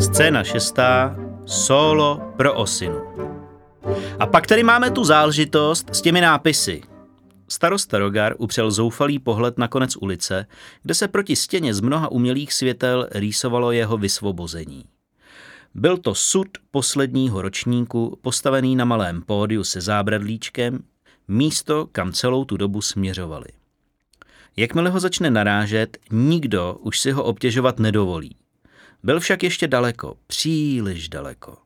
Scéna šestá. Solo pro osinu. A pak tady máme tu záležitost s těmi nápisy. Starosta Rogar upřel zoufalý pohled na konec ulice, kde se proti stěně z mnoha umělých světel rýsovalo jeho vysvobození. Byl to sud posledního ročníku, postavený na malém pódiu se zábradlíčkem, místo, kam celou tu dobu směřovali. Jakmile ho začne narážet, nikdo už si ho obtěžovat nedovolí. Byl však ještě daleko, příliš daleko.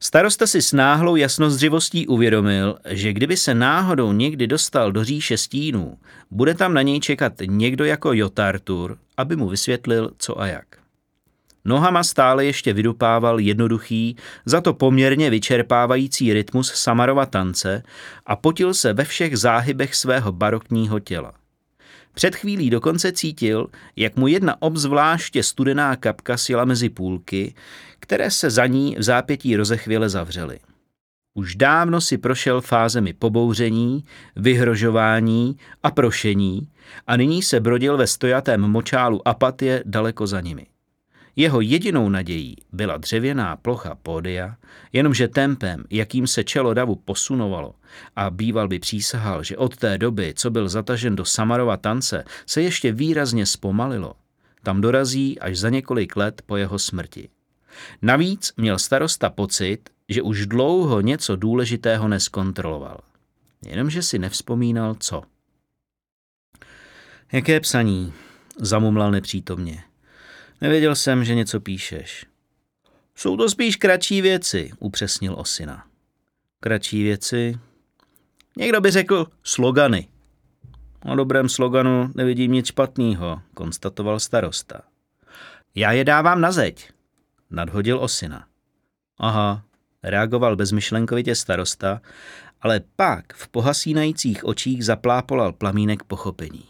Starosta si s náhlou jasnozřivostí uvědomil, že kdyby se náhodou někdy dostal do říše stínů, bude tam na něj čekat někdo jako Jotartur, aby mu vysvětlil co a jak. Nohama stále ještě vydupával jednoduchý, za to poměrně vyčerpávající rytmus Samarova tance a potil se ve všech záhybech svého barokního těla. Před chvílí dokonce cítil, jak mu jedna obzvláště studená kapka sjela mezi půlky, které se za ní v zápětí rozechvěle zavřely. Už dávno si prošel fázemi pobouření, vyhrožování a prošení a nyní se brodil ve stojatém močálu apatie daleko za nimi. Jeho jedinou nadějí byla dřevěná plocha pódia, jenomže tempem, jakým se čelo davu posunovalo, a býval by přísahal, že od té doby, co byl zatažen do Samarova tance, se ještě výrazně zpomalilo. Tam dorazí až za několik let po jeho smrti. Navíc měl starosta pocit, že už dlouho něco důležitého neskontroloval. Jenomže si nevzpomínal, co. Jaké psaní? Zamumlal nepřítomně. Nevěděl jsem, že něco píšeš. Jsou to spíš kratší věci, upřesnil Osina. Kratší věci? Někdo by řekl slogany. O dobrém sloganu nevidím nic špatného, konstatoval starosta. Já je dávám na zeď, nadhodil Osina. Aha, reagoval bezmyšlenkovitě starosta, ale pak v pohasínajících očích zaplápolal plamínek pochopení.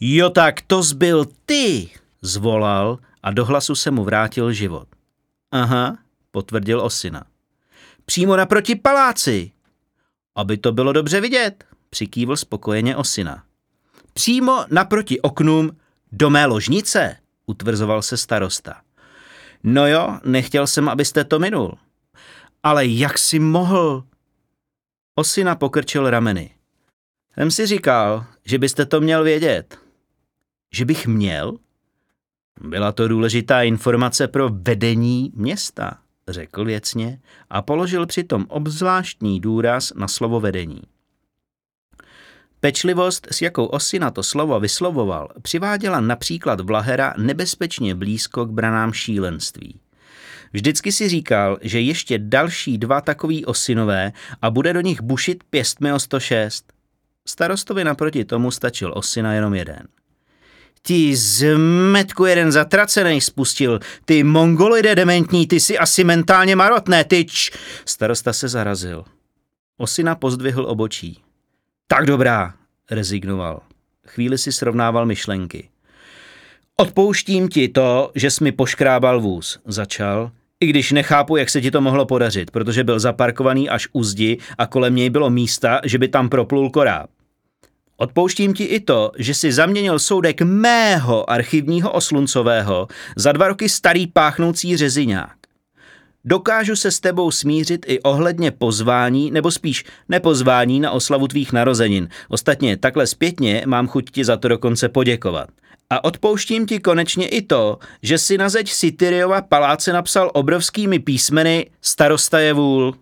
Jo tak to zbyl ty, zvolal a do hlasu se mu vrátil život. Aha, potvrdil Osina. Přímo naproti paláci. Aby to bylo dobře vidět, přikývl spokojeně Osina. Přímo naproti oknům do mé ložnice, utvrzoval se starosta. No jo, nechtěl jsem, abyste to minul. Ale jak si mohl? Osina pokrčil rameny. Jsem si říkal, že byste to měl vědět. Že bych měl? Byla to důležitá informace pro vedení města, řekl věcně a položil přitom obzvláštní důraz na slovo vedení. Pečlivost, s jakou Osina to slovo vyslovoval, přiváděla například Vlahera nebezpečně blízko k branám šílenství. Vždycky si říkal, že ještě další dva takový osinové a bude do nich bušit pěstmi o 106. Starostovi naproti tomu stačil osina jenom jeden – Ti zmetku jeden zatracený spustil. Ty mongolide dementní, ty si asi mentálně marotné, tyč. Starosta se zarazil. Osina pozdvihl obočí. Tak dobrá, rezignoval. Chvíli si srovnával myšlenky. Odpouštím ti to, že jsi mi poškrábal vůz, začal, i když nechápu, jak se ti to mohlo podařit, protože byl zaparkovaný až u zdi a kolem něj bylo místa, že by tam proplul koráb. Odpouštím ti i to, že si zaměnil soudek mého archivního osluncového za dva roky starý páchnoucí řeziňák. Dokážu se s tebou smířit i ohledně pozvání, nebo spíš nepozvání na oslavu tvých narozenin. Ostatně takhle zpětně mám chuť ti za to dokonce poděkovat. A odpouštím ti konečně i to, že si na zeď Sityriova paláce napsal obrovskými písmeny Starosta je vůl.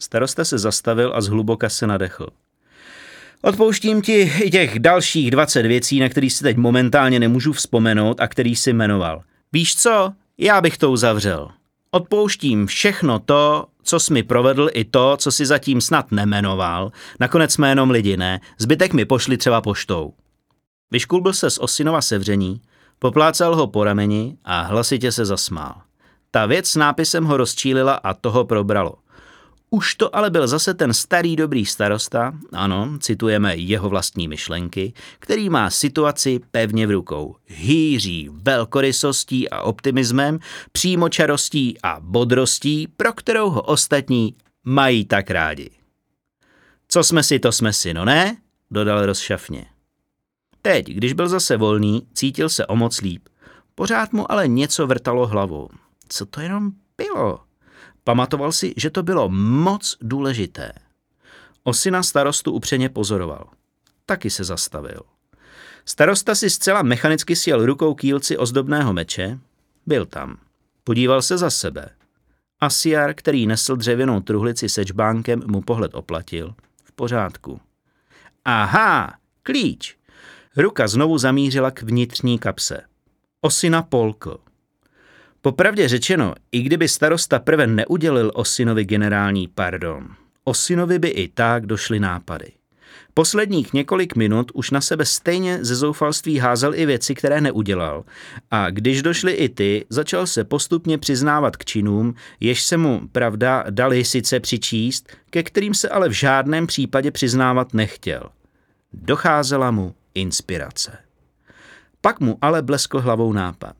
Starosta se zastavil a zhluboka se nadechl. Odpouštím ti i těch dalších 20 věcí, na který si teď momentálně nemůžu vzpomenout a který si jmenoval. Víš co? Já bych to uzavřel. Odpouštím všechno to, co jsi mi provedl i to, co si zatím snad nemenoval. Nakonec jsme jenom lidi, ne? Zbytek mi pošli třeba poštou. Vyškulbil se z Osinova sevření, poplácal ho po rameni a hlasitě se zasmál. Ta věc s nápisem ho rozčílila a toho probralo – už to ale byl zase ten starý dobrý starosta, ano, citujeme jeho vlastní myšlenky, který má situaci pevně v rukou. Hýří velkorysostí a optimismem, přímočarostí a bodrostí, pro kterou ho ostatní mají tak rádi. Co jsme si, to jsme si, no ne? Dodal rozšafně. Teď, když byl zase volný, cítil se o moc líp. Pořád mu ale něco vrtalo hlavou. Co to jenom bylo? Pamatoval si, že to bylo moc důležité. Osina starostu upřeně pozoroval. Taky se zastavil. Starosta si zcela mechanicky sjel rukou kýlci ozdobného meče. Byl tam. Podíval se za sebe. Asiar, který nesl dřevěnou truhlici se čbánkem, mu pohled oplatil. V pořádku. Aha, klíč. Ruka znovu zamířila k vnitřní kapse. Osina polko. Popravdě řečeno, i kdyby starosta prve neudělil Osinovi generální pardon, Osinovi by i tak došly nápady. Posledních několik minut už na sebe stejně ze zoufalství házel i věci, které neudělal. A když došly i ty, začal se postupně přiznávat k činům, jež se mu, pravda, dali sice přičíst, ke kterým se ale v žádném případě přiznávat nechtěl. Docházela mu inspirace. Pak mu ale bleskl hlavou nápad.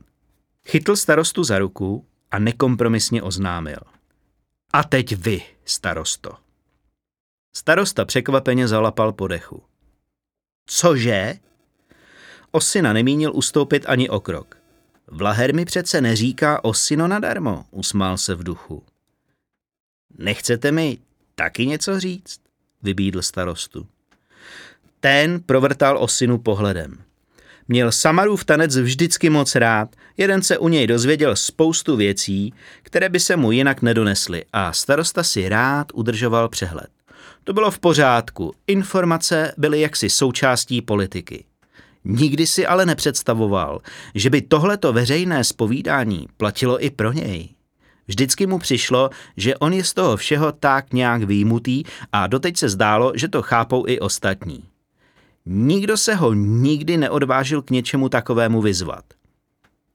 Chytl starostu za ruku a nekompromisně oznámil. A teď vy, starosto. Starosta překvapeně zalapal po dechu. Cože? Osina nemínil ustoupit ani o krok. Vlaher mi přece neříká Osino nadarmo, usmál se v duchu. Nechcete mi taky něco říct? Vybídl starostu. Ten provrtal Osinu pohledem. Měl Samarův tanec vždycky moc rád, jeden se u něj dozvěděl spoustu věcí, které by se mu jinak nedonesly a starosta si rád udržoval přehled. To bylo v pořádku, informace byly jaksi součástí politiky. Nikdy si ale nepředstavoval, že by tohleto veřejné spovídání platilo i pro něj. Vždycky mu přišlo, že on je z toho všeho tak nějak výjimutý a doteď se zdálo, že to chápou i ostatní. Nikdo se ho nikdy neodvážil k něčemu takovému vyzvat.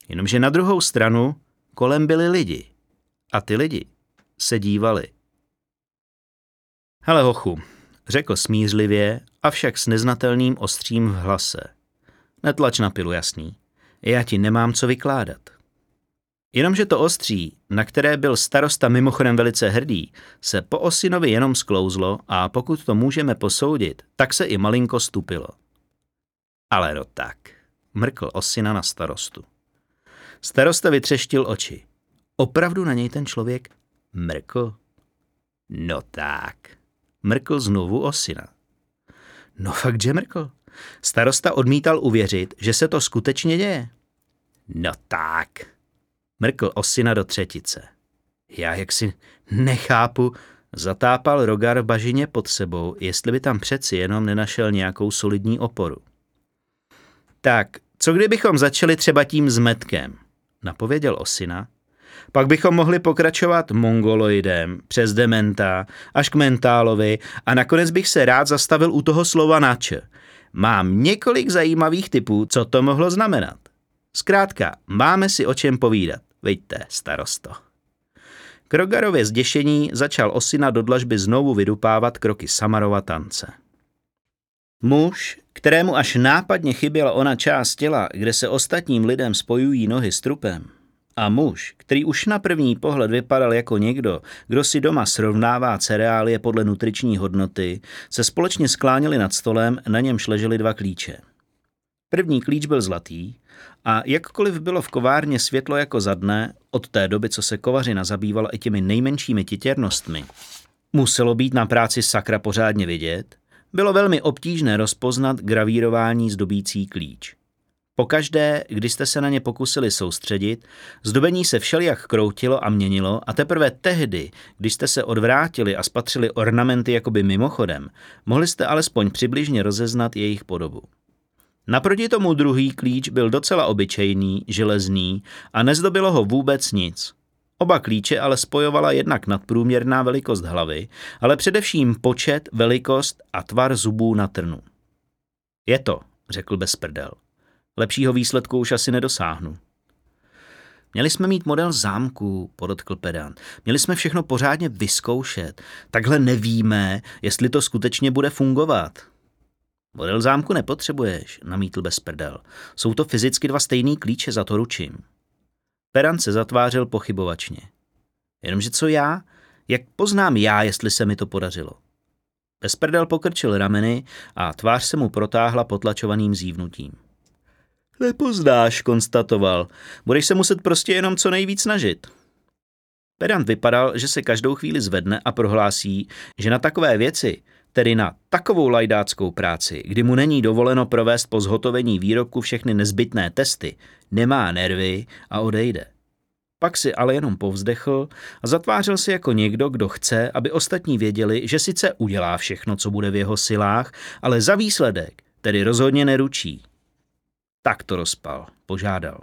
Jenomže na druhou stranu kolem byli lidi. A ty lidi se dívali. Hele hochu, řekl smířlivě, avšak s neznatelným ostřím v hlase. Netlač na pilu, jasný. Já ti nemám co vykládat. Jenomže to ostří, na které byl starosta mimochodem velice hrdý, se po Osinovi jenom sklouzlo a pokud to můžeme posoudit, tak se i malinko stupilo. Ale no tak, mrkl Osina na starostu. Starosta vytřeštil oči. Opravdu na něj ten člověk mrkl? No tak, mrkl znovu Osina. No fakt, že mrkl. Starosta odmítal uvěřit, že se to skutečně děje. No tak, mrkl Osina do třetice. Já jaksi nechápu, zatápal Rogar v bažině pod sebou, jestli by tam přeci jenom nenašel nějakou solidní oporu. Tak, co kdybychom začali třeba tím zmetkem, napověděl Osina. Pak bychom mohli pokračovat mongoloidem, přes dementa, až k mentálovi a nakonec bych se rád zastavil u toho slova nač. Mám několik zajímavých typů, co to mohlo znamenat. Zkrátka, máme si o čem povídat. Vejte, starosto. K Rogarově zděšení začal Osina do dlažby znovu vydupávat kroky Samarova tance. Muž, kterému až nápadně chyběla ona část těla, kde se ostatním lidem spojují nohy s trupem, a muž, který už na první pohled vypadal jako někdo, kdo si doma srovnává cereálie podle nutriční hodnoty, se společně skláněli nad stolem, na němž ležely dva klíče. První klíč byl zlatý a jakkoliv bylo v kovárně světlo jako za dne, od té doby, co se kovařina zabývala i těmi nejmenšími titěrnostmi, muselo být na práci sakra pořádně vidět, bylo velmi obtížné rozpoznat gravírování zdobící klíč. Pokaždé, když jste se na ně pokusili soustředit, zdobení se všelijak kroutilo a měnilo a teprve tehdy, když jste se odvrátili a spatřili ornamenty jakoby mimochodem, mohli jste alespoň přibližně rozeznat jejich podobu. Naproti tomu druhý klíč byl docela obyčejný, železný a nezdobilo ho vůbec nic. Oba klíče ale spojovala jednak nadprůměrná velikost hlavy, ale především počet, velikost a tvar zubů na trnu. Je to, řekl bez prdel. Lepšího výsledku už asi nedosáhnu. Měli jsme mít model zámku, podotkl pedant. Měli jsme všechno pořádně vyzkoušet. Takhle nevíme, jestli to skutečně bude fungovat. Model zámku nepotřebuješ, namítl bez prdel. Jsou to fyzicky dva stejný klíče, za to ručím. Peran se zatvářel pochybovačně. Jenomže co já? Jak poznám já, jestli se mi to podařilo? Besprdel pokrčil rameny a tvář se mu protáhla potlačovaným zívnutím. Nepoznáš, konstatoval. Budeš se muset prostě jenom co nejvíc snažit. Pedant vypadal, že se každou chvíli zvedne a prohlásí, že na takové věci, tedy na takovou lajdáckou práci, kdy mu není dovoleno provést po zhotovení výrobku všechny nezbytné testy, nemá nervy a odejde. Pak si ale jenom povzdechl a zatvářil se jako někdo, kdo chce, aby ostatní věděli, že sice udělá všechno, co bude v jeho silách, ale za výsledek tedy rozhodně neručí. Tak to rozpal, požádal.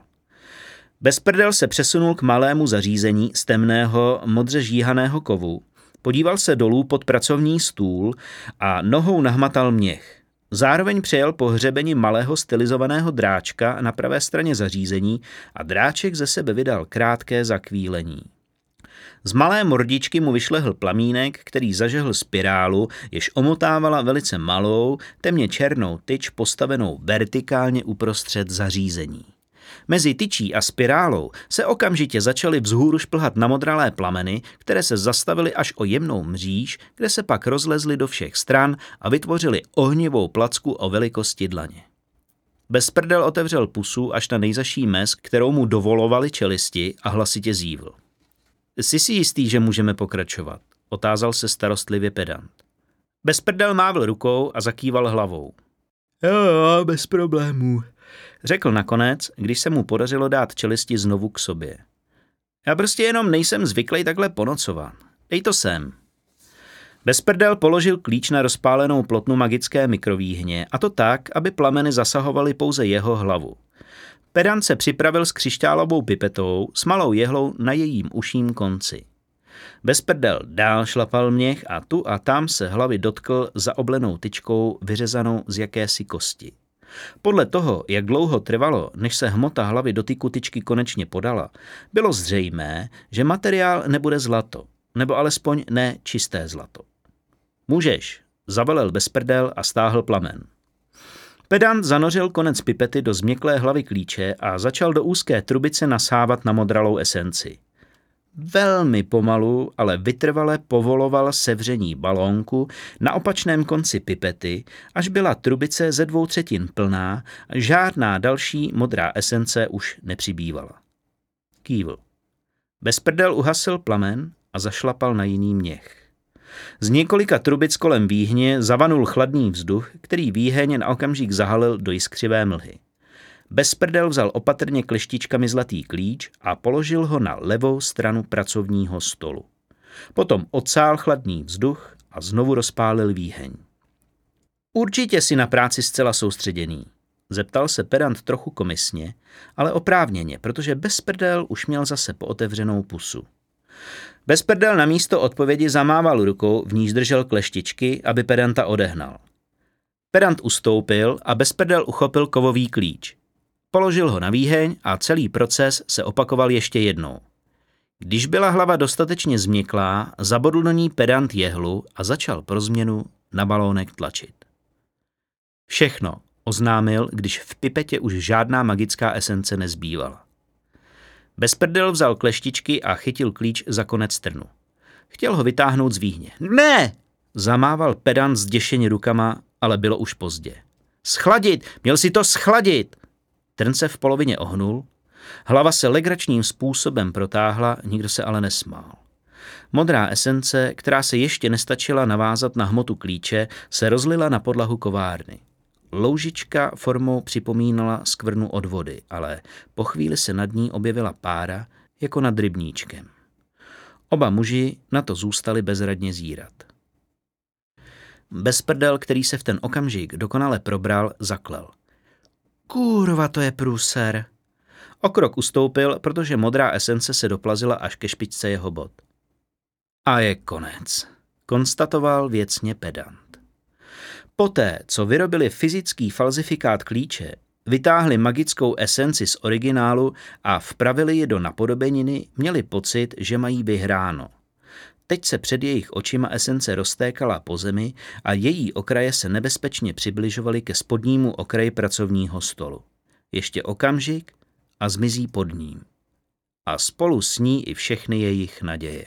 Bezprdel se přesunul k malému zařízení z temného, modře žíhaného kovu, podíval se dolů pod pracovní stůl a nohou nahmatal měch. Zároveň přejel po hřebeni malého stylizovaného dráčka na pravé straně zařízení a dráček ze sebe vydal krátké zakvílení. Z malé mordičky mu vyšlehl plamínek, který zažehl spirálu, jež omotávala velice malou, temně černou tyč postavenou vertikálně uprostřed zařízení. Mezi tyčí a spirálou se okamžitě začaly vzhůru šplhat namodralé plameny, které se zastavily až o jemnou mříž, kde se pak rozlezly do všech stran a vytvořily ohnivou placku o velikosti dlaně. Bezprdel otevřel pusu až na nejzaší mes, kterou mu dovolovali čelisti a hlasitě zívl. Jsi si jistý, že můžeme pokračovat? Otázal se starostlivě pedant. Bezprdel mávl rukou a zakýval hlavou. Jo, jo, bez problémů, Řekl nakonec, když se mu podařilo dát čelisti znovu k sobě. Já prostě jenom nejsem zvyklý takhle ponocovat. Dej to sem. Bezprdel položil klíč na rozpálenou plotnu magické mikrovýhně a to tak, aby plameny zasahovaly pouze jeho hlavu. Pedant se připravil s křišťálovou pipetou s malou jehlou na jejím uším konci. Bezprdel dál šlapal měch a tu a tam se hlavy dotkl za oblenou tyčkou vyřezanou z jakési kosti. Podle toho, jak dlouho trvalo, než se hmota hlavy do ty kutičky konečně podala, bylo zřejmé, že materiál nebude zlato, nebo alespoň ne čisté zlato. Můžeš, zavelel bezprdel a stáhl plamen. Pedant zanořil konec pipety do změklé hlavy klíče a začal do úzké trubice nasávat na modralou esenci. Velmi pomalu, ale vytrvale povoloval sevření balónku na opačném konci pipety, až byla trubice ze dvou třetin plná žádná další modrá esence už nepřibývala. Kývl. Bezprdel uhasil plamen a zašlapal na jiný měch. Z několika trubic kolem výhně zavanul chladný vzduch, který výheň na okamžik zahalil do jiskřivé mlhy. Bezprdel vzal opatrně kleštičkami zlatý klíč a položil ho na levou stranu pracovního stolu. Potom odsál chladný vzduch a znovu rozpálil výheň. Určitě si na práci zcela soustředěný. Zeptal se pedant trochu komisně, ale oprávněně, protože Bezprdel už měl zase pootevřenou pusu. Bezprdel na místo odpovědi zamával rukou, v níž držel kleštičky, aby pedanta odehnal. Pedant ustoupil a Bezprdel uchopil kovový klíč. Položil ho na výheň a celý proces se opakoval ještě jednou. Když byla hlava dostatečně změklá, zabodl do ní pedant jehlu a začal pro změnu na balónek tlačit. Všechno oznámil, když v pipetě už žádná magická esence nezbývala. Bezprdel vzal kleštičky a chytil klíč za konec trnu. Chtěl ho vytáhnout z výhně. Ne! Zamával pedant zděšeně rukama, ale bylo už pozdě. Schladit! Měl si to schladit! Trn se v polovině ohnul, hlava se legračním způsobem protáhla, nikdo se ale nesmál. Modrá esence, která se ještě nestačila navázat na hmotu klíče, se rozlila na podlahu kovárny. Loužička formou připomínala skvrnu od vody, ale po chvíli se nad ní objevila pára jako nad rybníčkem. Oba muži na to zůstali bezradně zírat. Bezprdel, který se v ten okamžik dokonale probral, zaklel – Kurva, to je průser. O krok ustoupil, protože modrá esence se doplazila až ke špičce jeho bod. A je konec, konstatoval věcně pedant. Poté, co vyrobili fyzický falzifikát klíče, vytáhli magickou esenci z originálu a vpravili ji do napodobeniny, měli pocit, že mají vyhráno – Teď se před jejich očima esence roztékala po zemi a její okraje se nebezpečně přibližovaly ke spodnímu okraji pracovního stolu. Ještě okamžik a zmizí pod ním. A spolu s ní i všechny jejich naděje.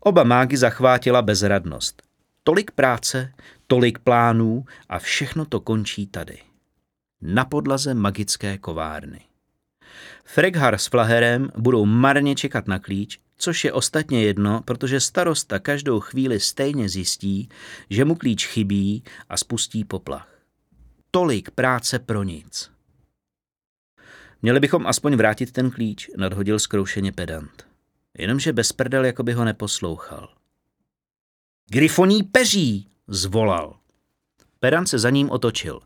Oba mágy zachvátila bezradnost. Tolik práce, tolik plánů a všechno to končí tady. Na podlaze magické kovárny. Freghar s Flaherem budou marně čekat na klíč, což je ostatně jedno, protože starosta každou chvíli stejně zjistí, že mu klíč chybí a spustí poplach. Tolik práce pro nic. Měli bychom aspoň vrátit ten klíč, nadhodil zkroušeně pedant. Jenomže bez prdel jako by ho neposlouchal. Grifoní peří, zvolal. Pedant se za ním otočil.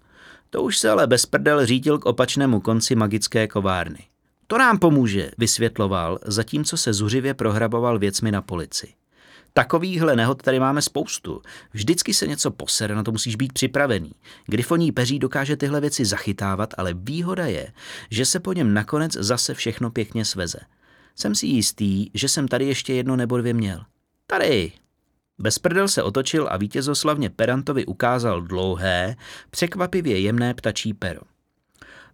To už se ale bez prdel řídil k opačnému konci magické kovárny. To nám pomůže, vysvětloval, zatímco se zuřivě prohraboval věcmi na polici. Takovýchhle nehod tady máme spoustu. Vždycky se něco posere, na to musíš být připravený. Grifoní peří dokáže tyhle věci zachytávat, ale výhoda je, že se po něm nakonec zase všechno pěkně sveze. Jsem si jistý, že jsem tady ještě jedno nebo dvě měl. Tady! Bezprdel se otočil a vítězoslavně Perantovi ukázal dlouhé, překvapivě jemné ptačí pero.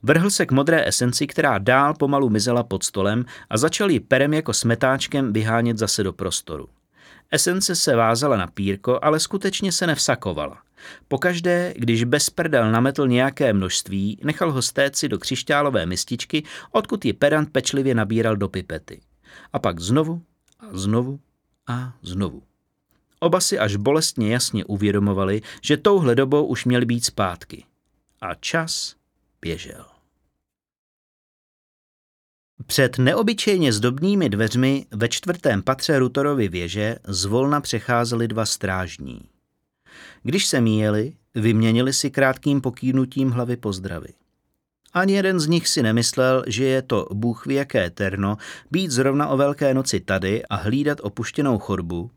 Vrhl se k modré esenci, která dál pomalu mizela pod stolem a začal ji perem jako smetáčkem vyhánět zase do prostoru. Esence se vázala na pírko, ale skutečně se nevsakovala. Pokaždé, když bezprdel nametl nějaké množství, nechal ho stéci do křišťálové mističky, odkud ji pedant pečlivě nabíral do pipety. A pak znovu a znovu a znovu. Oba si až bolestně jasně uvědomovali, že touhle dobou už měli být zpátky. A čas běžel. Před neobyčejně zdobnými dveřmi ve čtvrtém patře Rutorovy věže zvolna přecházeli dva strážní. Když se míjeli, vyměnili si krátkým pokýnutím hlavy pozdravy. Ani jeden z nich si nemyslel, že je to bůh ví jaké terno být zrovna o velké noci tady a hlídat opuštěnou chodbu,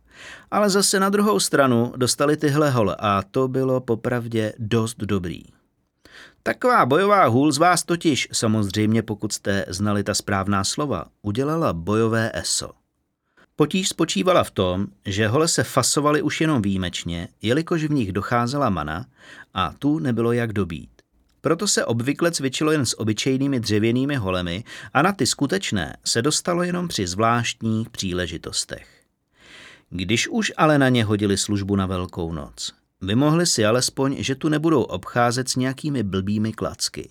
ale zase na druhou stranu dostali tyhle hole a to bylo popravdě dost dobrý. Taková bojová hůl z vás totiž, samozřejmě pokud jste znali ta správná slova, udělala bojové eso. Potíž spočívala v tom, že hole se fasovaly už jenom výjimečně, jelikož v nich docházela mana a tu nebylo jak dobít. Proto se obvykle cvičilo jen s obyčejnými dřevěnými holemi a na ty skutečné se dostalo jenom při zvláštních příležitostech. Když už ale na ně hodili službu na Velkou noc, Vymohli si alespoň, že tu nebudou obcházet s nějakými blbými klacky.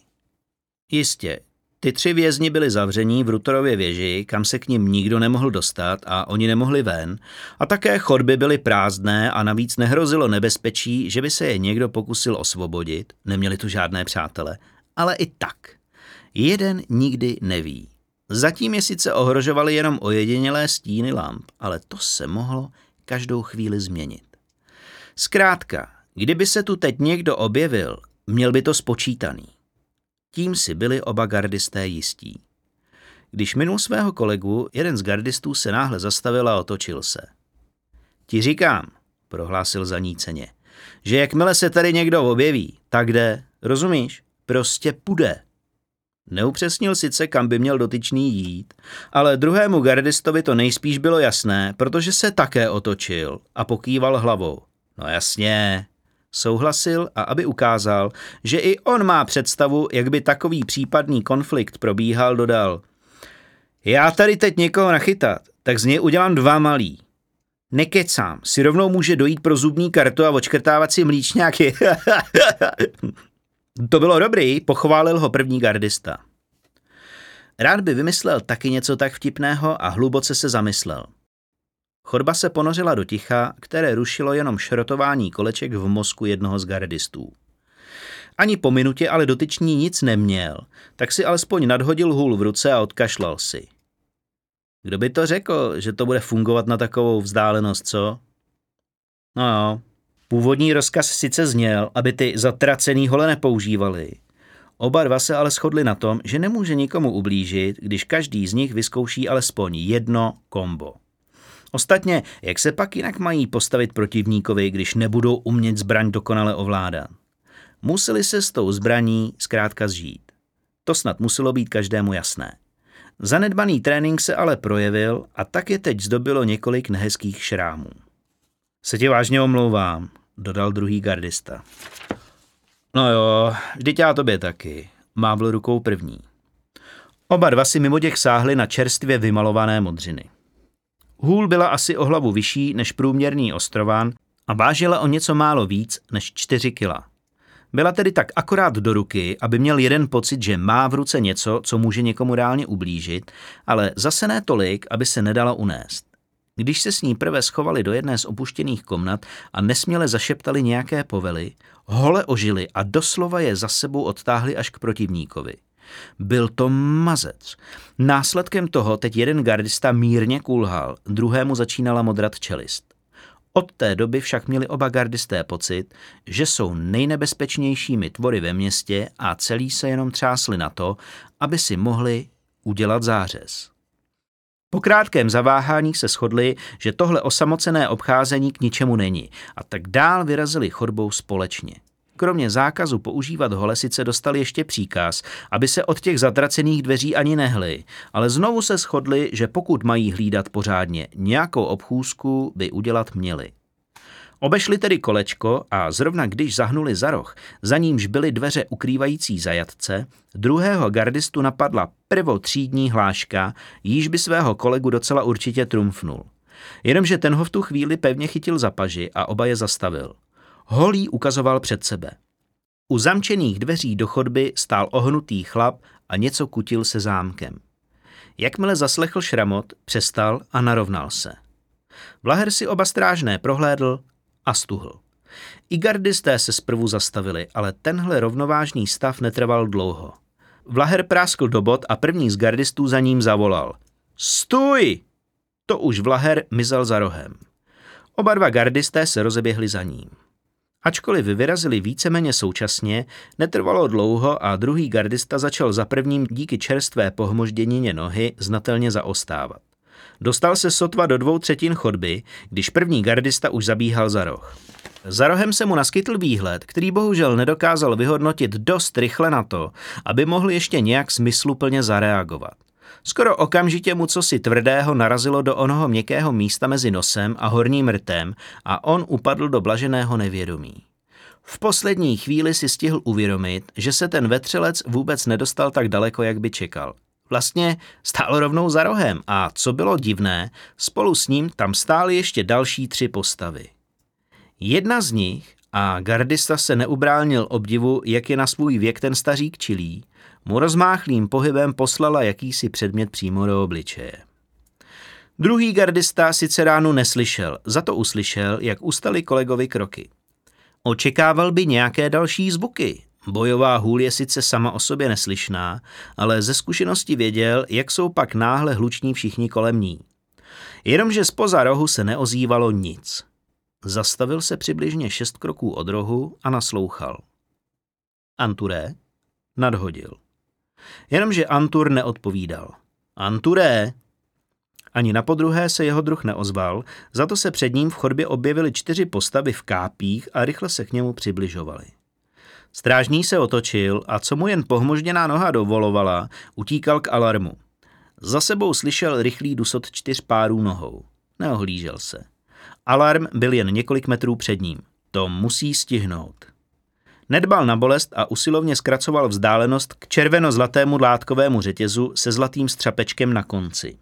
Jistě, ty tři vězni byli zavření v Rutorově věži, kam se k ním nikdo nemohl dostat a oni nemohli ven, a také chodby byly prázdné a navíc nehrozilo nebezpečí, že by se je někdo pokusil osvobodit, neměli tu žádné přátele, ale i tak. Jeden nikdy neví. Zatím je sice ohrožovali jenom ojedinělé stíny lamp, ale to se mohlo každou chvíli změnit. Zkrátka, kdyby se tu teď někdo objevil, měl by to spočítaný. Tím si byli oba gardisté jistí. Když minul svého kolegu, jeden z gardistů se náhle zastavil a otočil se. Ti říkám, prohlásil zaníceně, že jakmile se tady někdo objeví, tak jde, rozumíš? Prostě půjde. Neupřesnil sice, kam by měl dotyčný jít, ale druhému gardistovi to nejspíš bylo jasné, protože se také otočil a pokýval hlavou. No jasně, souhlasil a aby ukázal, že i on má představu, jak by takový případný konflikt probíhal, dodal. Já tady teď někoho nachytat, tak z něj udělám dva malý. Nekecám, si rovnou může dojít pro zubní kartu a očkrtávat si mlíčňáky. to bylo dobrý, pochválil ho první gardista. Rád by vymyslel taky něco tak vtipného a hluboce se zamyslel – Chodba se ponořila do ticha, které rušilo jenom šrotování koleček v mozku jednoho z gardistů. Ani po minutě ale dotyčný nic neměl, tak si alespoň nadhodil hůl v ruce a odkašlal si. Kdo by to řekl, že to bude fungovat na takovou vzdálenost, co? No jo, původní rozkaz sice zněl, aby ty zatracený hole nepoužívali. Oba dva se ale shodli na tom, že nemůže nikomu ublížit, když každý z nich vyzkouší alespoň jedno kombo. Ostatně, jak se pak jinak mají postavit protivníkovi, když nebudou umět zbraň dokonale ovládat? Museli se s tou zbraní zkrátka zžít. To snad muselo být každému jasné. Zanedbaný trénink se ale projevil a tak je teď zdobilo několik nehezkých šrámů. Se tě vážně omlouvám, dodal druhý gardista. No jo, vždyť já tobě taky, mávl rukou první. Oba dva si mimo těch sáhli na čerstvě vymalované modřiny. Hůl byla asi o hlavu vyšší než průměrný ostrován a vážila o něco málo víc než 4 kila. Byla tedy tak akorát do ruky, aby měl jeden pocit, že má v ruce něco, co může někomu reálně ublížit, ale zase ne tolik, aby se nedala unést. Když se s ní prvé schovali do jedné z opuštěných komnat a nesměle zašeptali nějaké povely, hole ožili a doslova je za sebou odtáhli až k protivníkovi. Byl to mazec. Následkem toho teď jeden gardista mírně kulhal, druhému začínala modrat čelist. Od té doby však měli oba gardisté pocit, že jsou nejnebezpečnějšími tvory ve městě a celý se jenom třásli na to, aby si mohli udělat zářez. Po krátkém zaváhání se shodli, že tohle osamocené obcházení k ničemu není a tak dál vyrazili chodbou společně. Kromě zákazu používat holesice dostali ještě příkaz, aby se od těch zatracených dveří ani nehli, ale znovu se shodli, že pokud mají hlídat pořádně, nějakou obchůzku by udělat měli. Obešli tedy kolečko a zrovna když zahnuli za roh, za nímž byly dveře ukrývající zajatce, druhého gardistu napadla prvotřídní hláška, jíž by svého kolegu docela určitě trumfnul. Jenomže ten ho v tu chvíli pevně chytil za paži a oba je zastavil. Holý ukazoval před sebe. U zamčených dveří do chodby stál ohnutý chlap a něco kutil se zámkem. Jakmile zaslechl šramot, přestal a narovnal se. Vlaher si oba strážné prohlédl a stuhl. I gardisté se zprvu zastavili, ale tenhle rovnovážný stav netrval dlouho. Vlaher práskl do bod a první z gardistů za ním zavolal. Stůj! To už Vlaher mizel za rohem. Oba dva gardisté se rozeběhli za ním. Ačkoliv vyrazili víceméně současně, netrvalo dlouho a druhý gardista začal za prvním díky čerstvé pohmožděnině nohy znatelně zaostávat. Dostal se sotva do dvou třetin chodby, když první gardista už zabíhal za roh. Za rohem se mu naskytl výhled, který bohužel nedokázal vyhodnotit dost rychle na to, aby mohl ještě nějak smysluplně zareagovat. Skoro okamžitě mu co si tvrdého narazilo do onoho měkkého místa mezi nosem a horním rtem a on upadl do blaženého nevědomí. V poslední chvíli si stihl uvědomit, že se ten vetřelec vůbec nedostal tak daleko, jak by čekal. Vlastně stál rovnou za rohem a, co bylo divné, spolu s ním tam stály ještě další tři postavy. Jedna z nich, a gardista se neubránil obdivu, jak je na svůj věk ten stařík čilí, mu rozmáchlým pohybem poslala jakýsi předmět přímo do obličeje. Druhý gardista sice ránu neslyšel, za to uslyšel, jak ustali kolegovi kroky. Očekával by nějaké další zvuky. Bojová hůl je sice sama o sobě neslyšná, ale ze zkušenosti věděl, jak jsou pak náhle hluční všichni kolem ní. Jenomže spoza rohu se neozývalo nic. Zastavil se přibližně šest kroků od rohu a naslouchal. Anturé nadhodil. Jenomže Antur neodpovídal. Anturé! Ani na podruhé se jeho druh neozval, za to se před ním v chodbě objevily čtyři postavy v kápích a rychle se k němu přibližovaly. Strážní se otočil a co mu jen pohmožděná noha dovolovala, utíkal k alarmu. Za sebou slyšel rychlý dusot čtyř párů nohou. Neohlížel se. Alarm byl jen několik metrů před ním. To musí stihnout. Nedbal na bolest a usilovně zkracoval vzdálenost k červeno-zlatému látkovému řetězu se zlatým střapečkem na konci.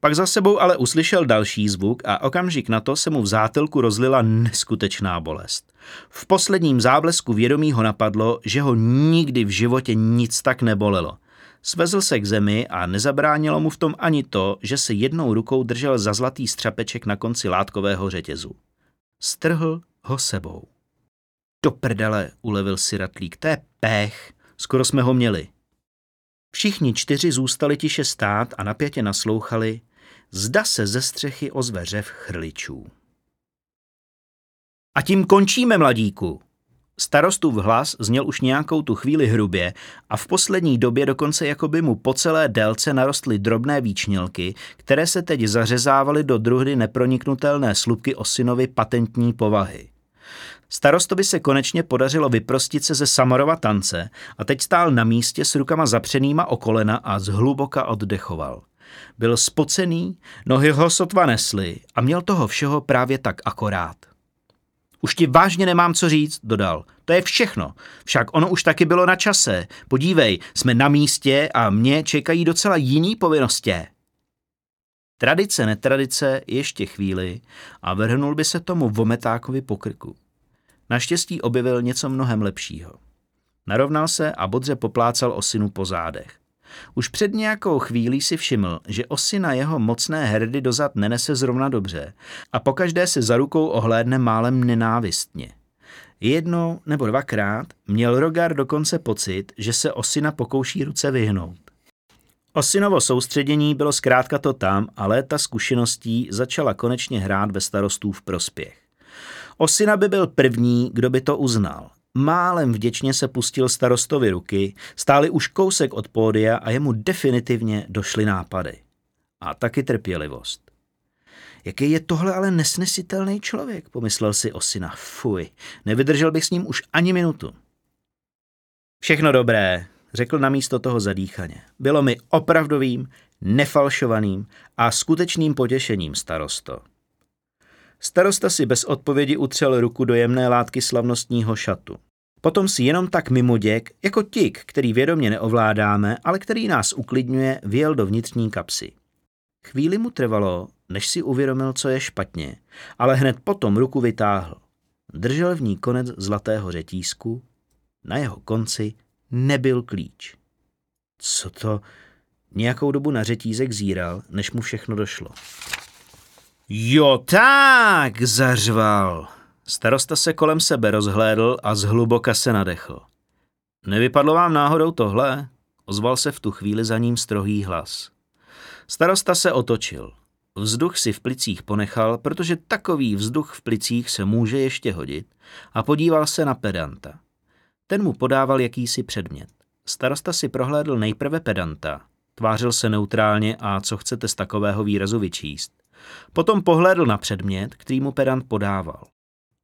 Pak za sebou ale uslyšel další zvuk a okamžik na to se mu v zátelku rozlila neskutečná bolest. V posledním záblesku vědomí ho napadlo, že ho nikdy v životě nic tak nebolelo. Svezl se k zemi a nezabránilo mu v tom ani to, že se jednou rukou držel za zlatý střapeček na konci látkového řetězu. Strhl ho sebou. Do prdele, ulevil si ratlík, to je pech, skoro jsme ho měli. Všichni čtyři zůstali tiše stát a napětě naslouchali, zda se ze střechy ozve řev chrličů. A tím končíme, mladíku. Starostův hlas zněl už nějakou tu chvíli hrubě a v poslední době dokonce jako by mu po celé délce narostly drobné výčnělky, které se teď zařezávaly do druhdy neproniknutelné slupky osinovy patentní povahy. Starostovi se konečně podařilo vyprostit se ze Samarova tance a teď stál na místě s rukama zapřenýma o kolena a zhluboka oddechoval. Byl spocený, nohy ho sotva nesly a měl toho všeho právě tak akorát. Už ti vážně nemám co říct, dodal. To je všechno. Však ono už taky bylo na čase. Podívej, jsme na místě a mě čekají docela jiný povinnosti. Tradice, netradice ještě chvíli a vrhnul by se tomu vometákovi po krku. Naštěstí objevil něco mnohem lepšího. Narovnal se a bodře poplácal osinu po zádech. Už před nějakou chvílí si všiml, že osina jeho mocné herdy dozad nenese zrovna dobře a pokaždé se za rukou ohlédne málem nenávistně. Jednou nebo dvakrát měl Rogar dokonce pocit, že se osina pokouší ruce vyhnout. Osinovo soustředění bylo zkrátka to tam a léta zkušeností začala konečně hrát ve starostů v prospěch. Osina by byl první, kdo by to uznal. Málem vděčně se pustil starostovi ruky, stáli už kousek od pódia a jemu definitivně došly nápady. A taky trpělivost. Jaký je tohle ale nesnesitelný člověk, pomyslel si Osina. Fuj, nevydržel bych s ním už ani minutu. Všechno dobré, řekl namísto toho zadýchaně. Bylo mi opravdovým, nefalšovaným a skutečným potěšením, starosto. Starosta si bez odpovědi utřel ruku do jemné látky slavnostního šatu. Potom si jenom tak mimoděk, jako tik, který vědomě neovládáme, ale který nás uklidňuje, vyjel do vnitřní kapsy. Chvíli mu trvalo, než si uvědomil, co je špatně, ale hned potom ruku vytáhl. Držel v ní konec zlatého řetízku, na jeho konci nebyl klíč. Co to? Nějakou dobu na řetízek zíral, než mu všechno došlo. Jo tak, zařval. Starosta se kolem sebe rozhlédl a zhluboka se nadechl. Nevypadlo vám náhodou tohle? Ozval se v tu chvíli za ním strohý hlas. Starosta se otočil. Vzduch si v plicích ponechal, protože takový vzduch v plicích se může ještě hodit a podíval se na pedanta. Ten mu podával jakýsi předmět. Starosta si prohlédl nejprve pedanta, tvářil se neutrálně a co chcete z takového výrazu vyčíst. Potom pohlédl na předmět, který mu pedant podával.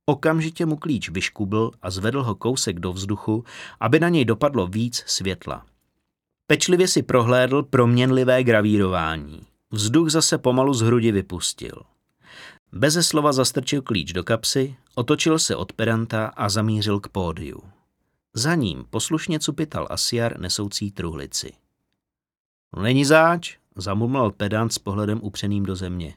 Okamžitě mu klíč vyškubl a zvedl ho kousek do vzduchu, aby na něj dopadlo víc světla. Pečlivě si prohlédl proměnlivé gravírování. Vzduch zase pomalu z hrudi vypustil. Beze slova zastrčil klíč do kapsy, otočil se od pedanta a zamířil k pódiu. Za ním poslušně cupital Asiar nesoucí truhlici. Není záč, zamumlal pedant s pohledem upřeným do země.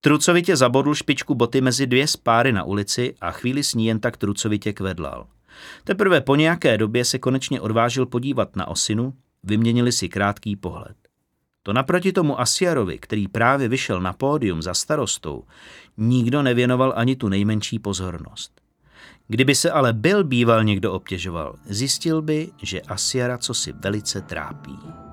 Trucovitě zabodl špičku boty mezi dvě spáry na ulici a chvíli s ní jen tak trucovitě kvedlal. Teprve po nějaké době se konečně odvážil podívat na osinu, vyměnili si krátký pohled. To naproti tomu Asiarovi, který právě vyšel na pódium za starostou, nikdo nevěnoval ani tu nejmenší pozornost. Kdyby se ale byl býval někdo obtěžoval, zjistil by, že Asiara co si velice trápí.